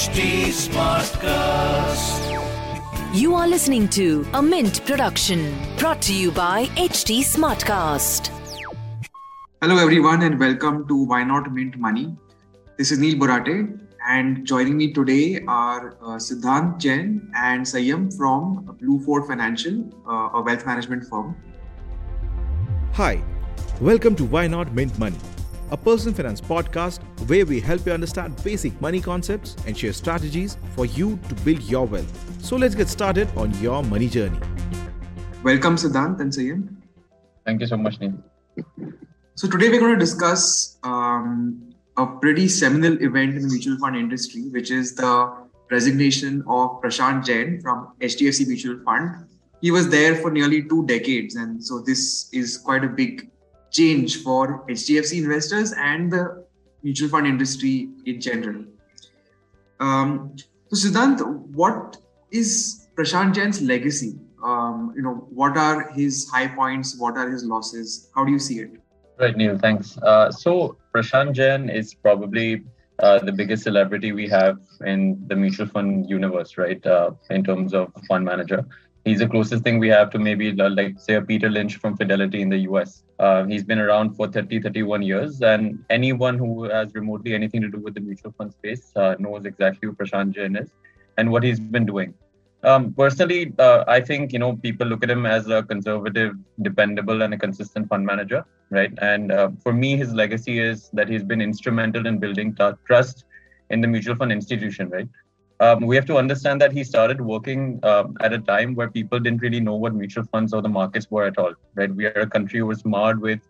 HT Smartcast. You are listening to a Mint production brought to you by HT Smartcast. Hello, everyone, and welcome to Why Not Mint Money. This is Neil Borate, and joining me today are uh, Siddhant Jain and Sayam from Blue Fort Financial, uh, a wealth management firm. Hi, welcome to Why Not Mint Money, a personal finance podcast where we help you understand basic money concepts and share strategies for you to build your wealth. So let's get started on your money journey. Welcome, Siddhant and Sayam. Thank you so much, Neil. So today we're going to discuss um, a pretty seminal event in the mutual fund industry, which is the resignation of Prashant Jain from HDFC Mutual Fund. He was there for nearly two decades, and so this is quite a big change for HDFC investors and the mutual fund industry in general. Um, so, Siddhant, what is Prashant Jain's legacy? Um, you know, what are his high points? What are his losses? How do you see it? Right, Neil, thanks. Uh, so, Prashant Jain is probably uh, the biggest celebrity we have in the mutual fund universe, right? Uh, in terms of fund manager, he's the closest thing we have to maybe uh, like say a Peter Lynch from Fidelity in the US. Uh, he's been around for 30, 31 years, and anyone who has remotely anything to do with the mutual fund space uh, knows exactly who Prashant Jain is and what he's been doing. Um, personally, uh, I think you know people look at him as a conservative, dependable, and a consistent fund manager, right? And uh, for me, his legacy is that he's been instrumental in building t- trust in the mutual fund institution, right? Um, we have to understand that he started working um, at a time where people didn't really know what mutual funds or the markets were at all, right? We are a country who was marred with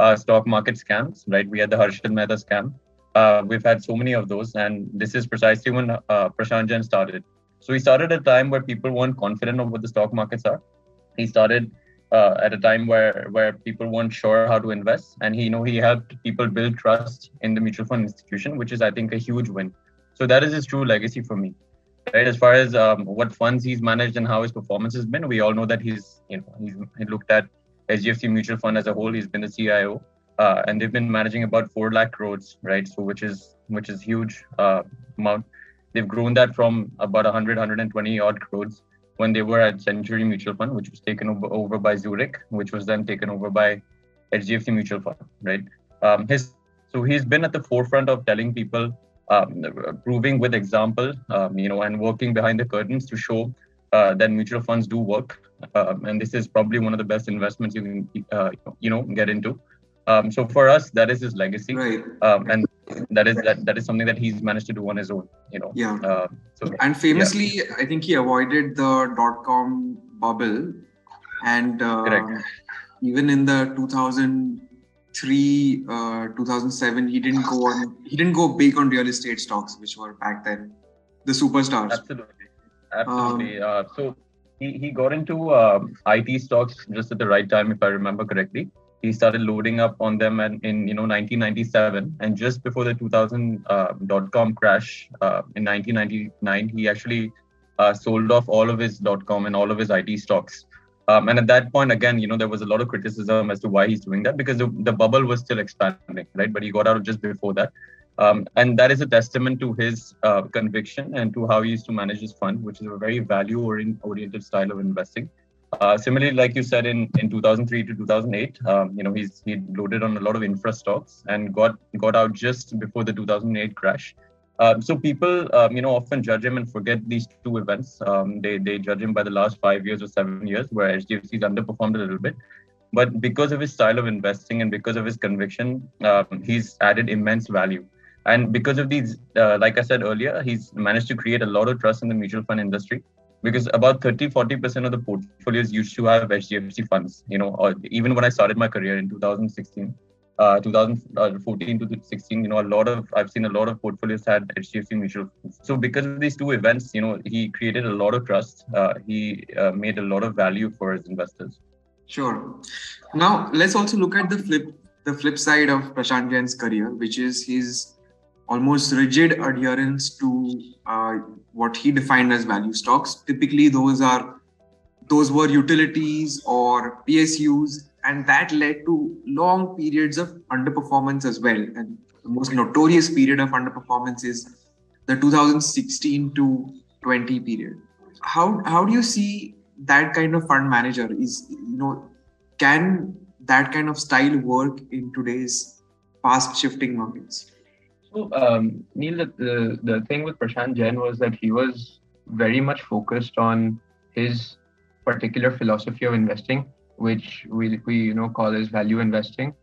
uh, stock market scams, right? We had the Harshad Mehta scam. Uh, we've had so many of those, and this is precisely when uh, Prashant Jain started so he started at a time where people weren't confident of what the stock markets are. He started uh, at a time where where people weren't sure how to invest, and he you know he helped people build trust in the mutual fund institution, which is I think a huge win. So that is his true legacy for me. Right, as far as um, what funds he's managed and how his performance has been, we all know that he's you know he's he looked at HDFC Mutual Fund as a whole. He's been the CIO, uh, and they've been managing about four lakh crores, right? So which is which is huge uh, amount They've grown that from about 100, 120 odd crores when they were at Century Mutual Fund, which was taken over, over by Zurich, which was then taken over by HDFC Mutual Fund, right? Um, his so he's been at the forefront of telling people, um, proving with example, um, you know, and working behind the curtains to show uh, that mutual funds do work. Um, and this is probably one of the best investments you can, uh, you know, get into. Um, so for us, that is his legacy, Right. um, and that is that that is something that he's managed to do on his own. You know. Yeah. Uh, so And famously, I think he avoided the dot com bubble, and uh, even in the 2003, uh, 2007, he didn't go on. He didn't go big on real estate stocks, which were back then the superstars. absolutely, absolutely. uh, so he he got into um, IT stocks just at the right time, if I remember correctly. He started loading up on them and in you know 1997, and just before the 2000 uh, dot com crash uh, in 1999, he actually uh, sold off all of his dot com and all of his IT stocks. Um, and at that point, again, you know, there was a lot of criticism as to why he's doing that because the, the bubble was still expanding, right? But he got out just before that. Um, and that is a testament to his uh, conviction and to how he used to manage his fund, which is a very value oriented style of investing. Uh, similarly, like you said, in, in 2003 to 2008, um, you know, he's he loaded on a lot of infra stocks and got got out just before the 2008 crash. Um, so people, um, you know, often judge him and forget these two events. Um, they they judge him by the last five years or seven years, where HDFC's underperformed a little bit. But because of his style of investing and because of his conviction, um, he's added immense value. And because of these, uh, like I said earlier, he's managed to create a lot of trust in the mutual fund industry because about 30 40% of the portfolios used to have HDFC funds you know even when I started my career in 2016 uh, 2014 to 16 you know a lot of I've seen a lot of portfolios had HDFC mutual so because of these two events you know he created a lot of trust uh, he uh, made a lot of value for his investors Sure. Now let's also look at the flip the flip side of Prashant Jain's career, which is his almost rigid adherence to uh, what he defined as value stocks. Typically, those are those were utilities or PSUs, and that led to long periods of underperformance as well. And the most notorious period of underperformance is the 2016 to 20 period. How how do you see that kind of fund manager? Is you know can that kind of style work in today's fast shifting markets? So um, Neil, the, the the thing with Prashant Jain was that he was very much focused on his particular philosophy of investing, which we, we you know call as value investing.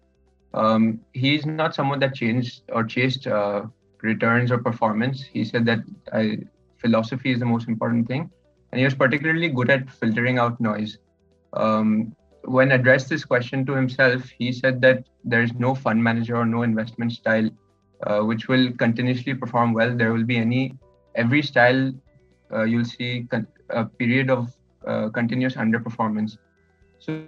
Um, he's not someone that changed or chased uh, returns or performance. He said that I, philosophy is the most important thing, and he was particularly good at filtering out noise. Um, when addressed this question to himself, he said that there is no fund manager or no investment style uh, which will continuously perform well. There will be any every style uh, you'll see con- a period of uh, continuous underperformance. So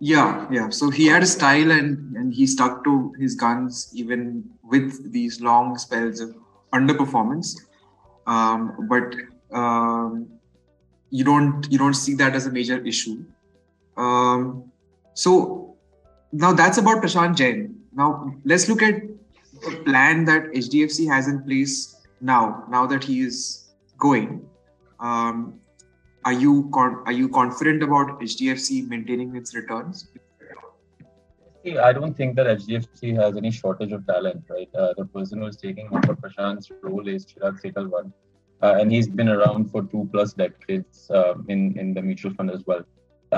yeah, yeah. So he had a style and and he stuck to his guns even with these long spells of underperformance. Um, but um, you don't you don't see that as a major issue. Um, so now that's about Prashant Jain. Now let's look at the plan that HDFC has in place now. Now that he is going, um, are you con- are you confident about HDFC maintaining its returns? I don't think that HDFC has any shortage of talent, right? Uh, the person who's taking over Prashant's role is Chirag Setalvad, uh, and he's been around for two plus decades uh, in in the mutual fund as well.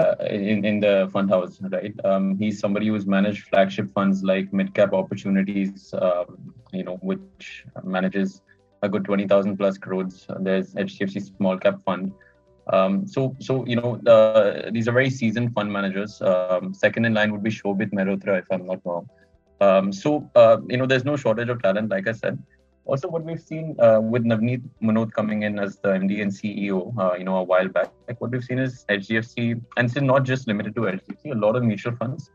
Uh, in in the fund house, right? Um, he's somebody who's managed flagship funds like Midcap Opportunities, um, you know, which manages a good twenty thousand plus crores. There's HDFC Small Cap Fund, um, so, so you know, the, these are very seasoned fund managers. Um, second in line would be Shobhit Mehrotra, if I'm not wrong. Um, so, uh, you know, there's no shortage of talent, like I said. Also, what we've seen uh, with Navneet Munot coming in as the MD and CEO, uh, you know, a while back, like what we've seen is HDFC, and it's not just limited to HDFC. A lot of mutual funds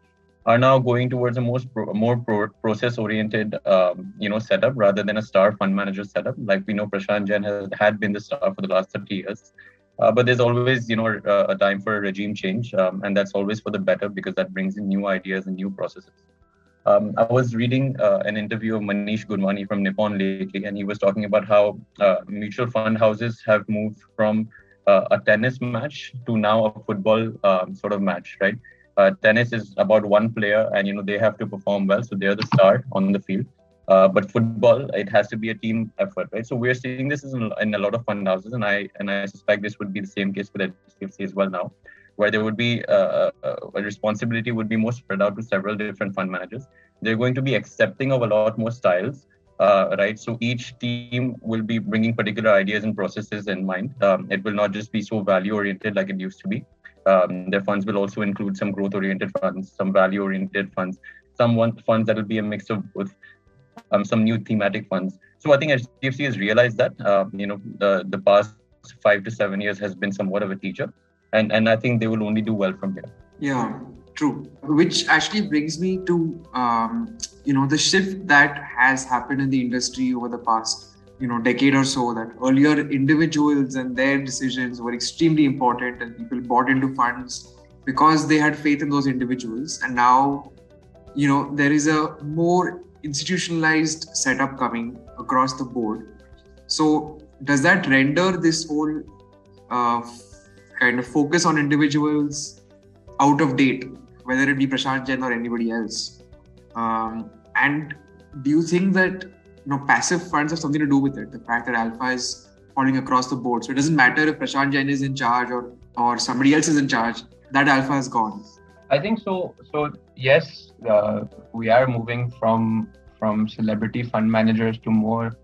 are now going towards a most pro, more pro, process-oriented, um, you know, setup rather than a star fund manager setup. Like we know, Prashant Jain has had been the star for the last 30 years. Uh, but there's always, you know, uh, a time for a regime change, um, and that's always for the better because that brings in new ideas and new processes. Um, I was reading uh, an interview of Manish Gunwani from Nippon lately, and he was talking about how uh, mutual fund houses have moved from uh, a tennis match to now a football um, sort of match, right? Uh, tennis is about one player, and you know they have to perform well, so they're the star on the field. Uh, but football, it has to be a team effort, right? So we're seeing this in, in a lot of fund houses, and I and I suspect this would be the same case with HDFC as well now, where there would be uh, uh, a responsibility would be more spread out to several different fund managers. They're going to be accepting of a lot more styles, uh, right? So each team will be bringing particular ideas and processes in mind. Um, it will not just be so value oriented like it used to be. Um, their funds will also include some growth oriented funds, some value oriented funds, some funds that will be a mix of both um, some new thematic funds. So I think HDFC has realized that uh, you know the the past five to seven years has been somewhat of a teacher, and and I think they will only do well from here. Yeah, true. Which actually brings me to um, you know the shift that has happened in the industry over the past you know decade or so. That earlier individuals and their decisions were extremely important, and people bought into funds because they had faith in those individuals, and now you know there is a more institutionalized setup coming across the board. So, does that render this whole uh, kind of focus on individuals out of date, whether it be Prashant Jain or anybody else? Um, and do you think that you know passive funds have something to do with it? The fact that alpha is falling across the board, so it doesn't matter if Prashant Jain is in charge or or somebody else is in charge. That alpha is gone. I think so. So yes, uh, we are moving from from celebrity fund managers to more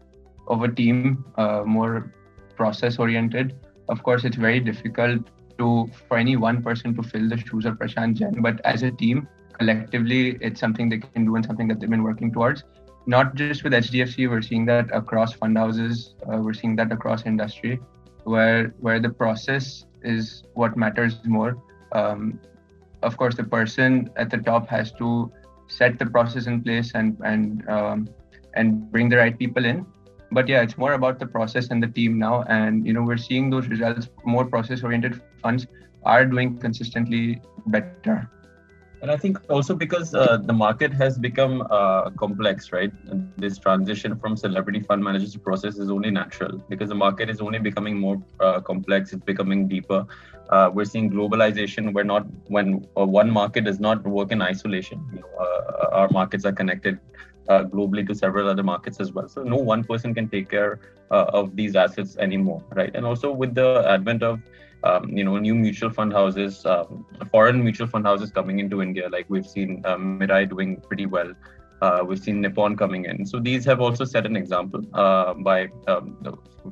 of a team, uh, more process oriented. Of course, it's very difficult to for any one person to fill the shoes of Prashant Jain, but as a team, collectively, it's something they can do and something that they've been working towards. Not just with HDFC, we're seeing that across fund houses. Uh, we're seeing that across industry, where where the process is what matters more. Um, of course, the person at the top has to set the process in place and and um, and bring the right people in. But yeah, it's more about the process and the team now. And you know, we're seeing those results. More process-oriented funds are doing consistently better. And I think also because uh, the market has become uh, complex, right? This transition from celebrity fund managers to process is only natural because the market is only becoming more uh, complex. It's becoming deeper. Uh, we're seeing globalization. We're not when uh, one market does not work in isolation. You know, uh, our markets are connected globally to several other markets as well. So no one person can take care of these assets anymore, right? And also with the advent of um, you know new mutual fund houses, um, foreign mutual fund houses coming into India. Like we've seen um, Mirae doing pretty well. Uh, we've seen Nippon coming in. So these have also set an example uh, by um,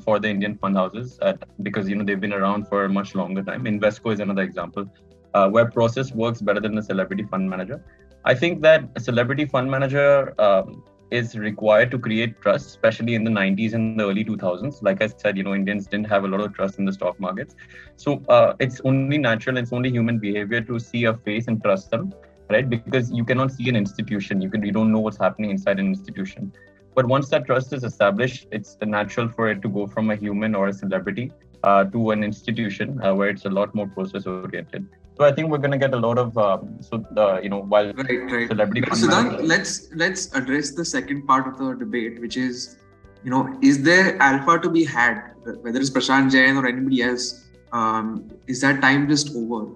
for the Indian fund houses at, because you know they've been around for a much longer time. Invesco is another example uh, where process works better than a celebrity fund manager. I think that celebrity fund manager um, is required to create trust, especially in the 90s and the early 2000s. Like I said, you know, Indians didn't have a lot of trust in the stock markets. So uh, it's only natural, it's only human behavior to see a face and trust them, right? Because you cannot see an institution. You can you don't know what's happening inside an institution. But once that trust is established, it's natural for it to go from a human or a celebrity uh, to an institution uh, where it's a lot more process oriented. So I think we're going to get a lot of um, so the you know while right, right. celebrity. So then let's let's address the second part of the debate, which is you know is there alpha to be had, whether it's Prashant Jain or anybody else? Um, is that time just over?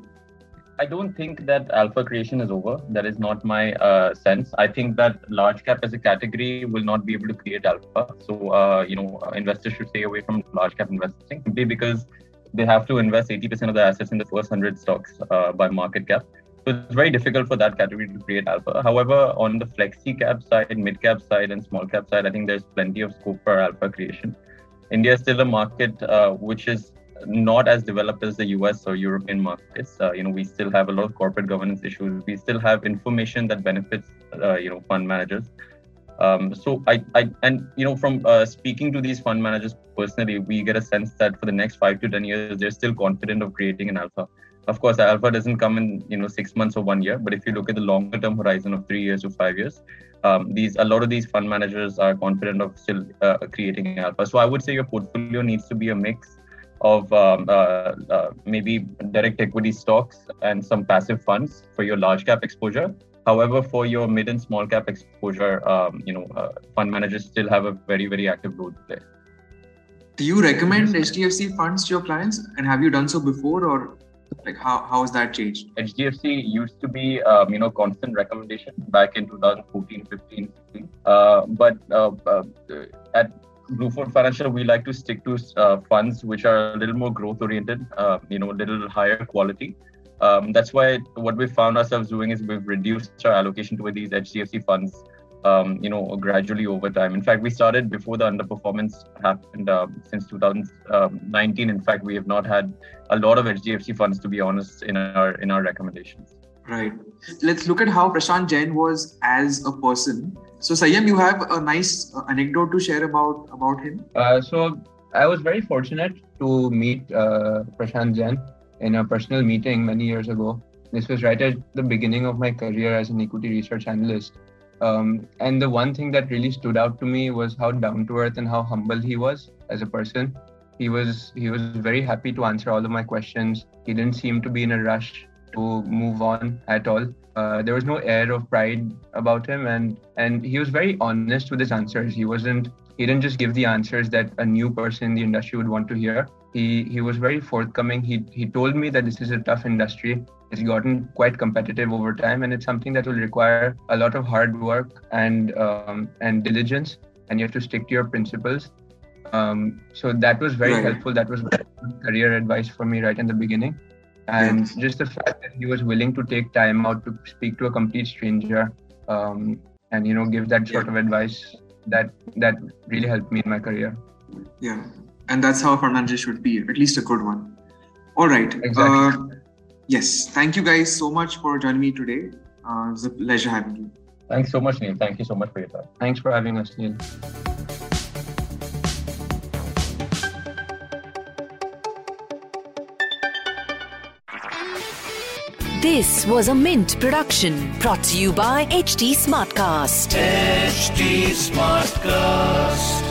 I don't think that alpha creation is over. That is not my uh, sense. I think that large cap as a category will not be able to create alpha. So, uh, you know, investors should stay away from large cap investing simply because they have to invest 80% of the assets in the first 100 stocks uh, by market cap. So it's very difficult for that category to create alpha. However, on the flexi cap side, mid cap side, and small cap side, I think there's plenty of scope for alpha creation. India is still a market uh, which is not as developed as the US or European markets. Uh, you know, we still have a lot of corporate governance issues. We still have information that benefits, uh, you know, fund managers. Um, so I, I, and you know, from uh, speaking to these fund managers personally, we get a sense that for the next five to ten years, they're still confident of creating an alpha. Of course, alpha doesn't come in you know six months or one year, but if you look at the longer term horizon of three years to five years, um, these a lot of these fund managers are confident of still uh, creating alpha. So I would say your portfolio needs to be a mix of um, uh, uh, maybe direct equity stocks and some passive funds for your large cap exposure However, for your mid and small cap exposure, um, you know, uh, fund managers still have a very, very active role to play. Do you recommend HDFC funds to your clients, and have you done so before, or like how how has that changed? HDFC used to be, um, you know, constant recommendation back in 2014, 15, 16. Uh, but uh, uh, at Blueford Financial, we like to stick to uh, funds which are a little more growth oriented, uh, you know, a little higher quality um, that's why what we found ourselves doing is we've reduced our allocation to these HDFC funds, um, you know, gradually over time. In fact, we started before the underperformance happened uh, since 2019. In fact, we have not had a lot of HDFC funds, to be honest, in our in our recommendations. Right. Let's look at how Prashant Jain was as a person. So, Sayam, you have a nice uh, anecdote to share about about him. Uh, so, I was very fortunate to meet uh, Prashant Jain in a personal meeting many years ago. This was right at the beginning of my career as an equity research analyst. Um, and the one thing that really stood out to me was how down to earth and how humble he was as a person. He was he was very happy to answer all of my questions. He didn't seem to be in a rush to move on at all. Uh, there was no air of pride about him, and and he was very honest with his answers. He wasn't he didn't just give the answers that a new person in the industry would want to hear. He he was very forthcoming. He he told me that this is a tough industry. It's gotten quite competitive over time, and it's something that will require a lot of hard work and um, and diligence, and you have to stick to your principles. Um, so that was very right. helpful. That was career advice for me right in the beginning, and yes. just the fact that he was willing to take time out to speak to a complete stranger, um, and you know give that sort yeah. of advice that that really helped me in my career. Yeah, and that's how a fund manager should be, at least a good one. All right. Exactly. Uh, yes. Thank you guys so much for joining me today. Uh, it was a pleasure having you. Thanks so much, Neil. Thank you so much for your time. Thanks for having us, Neil. This was a Mint production brought to you by HT Smartcast. HT Smartcast.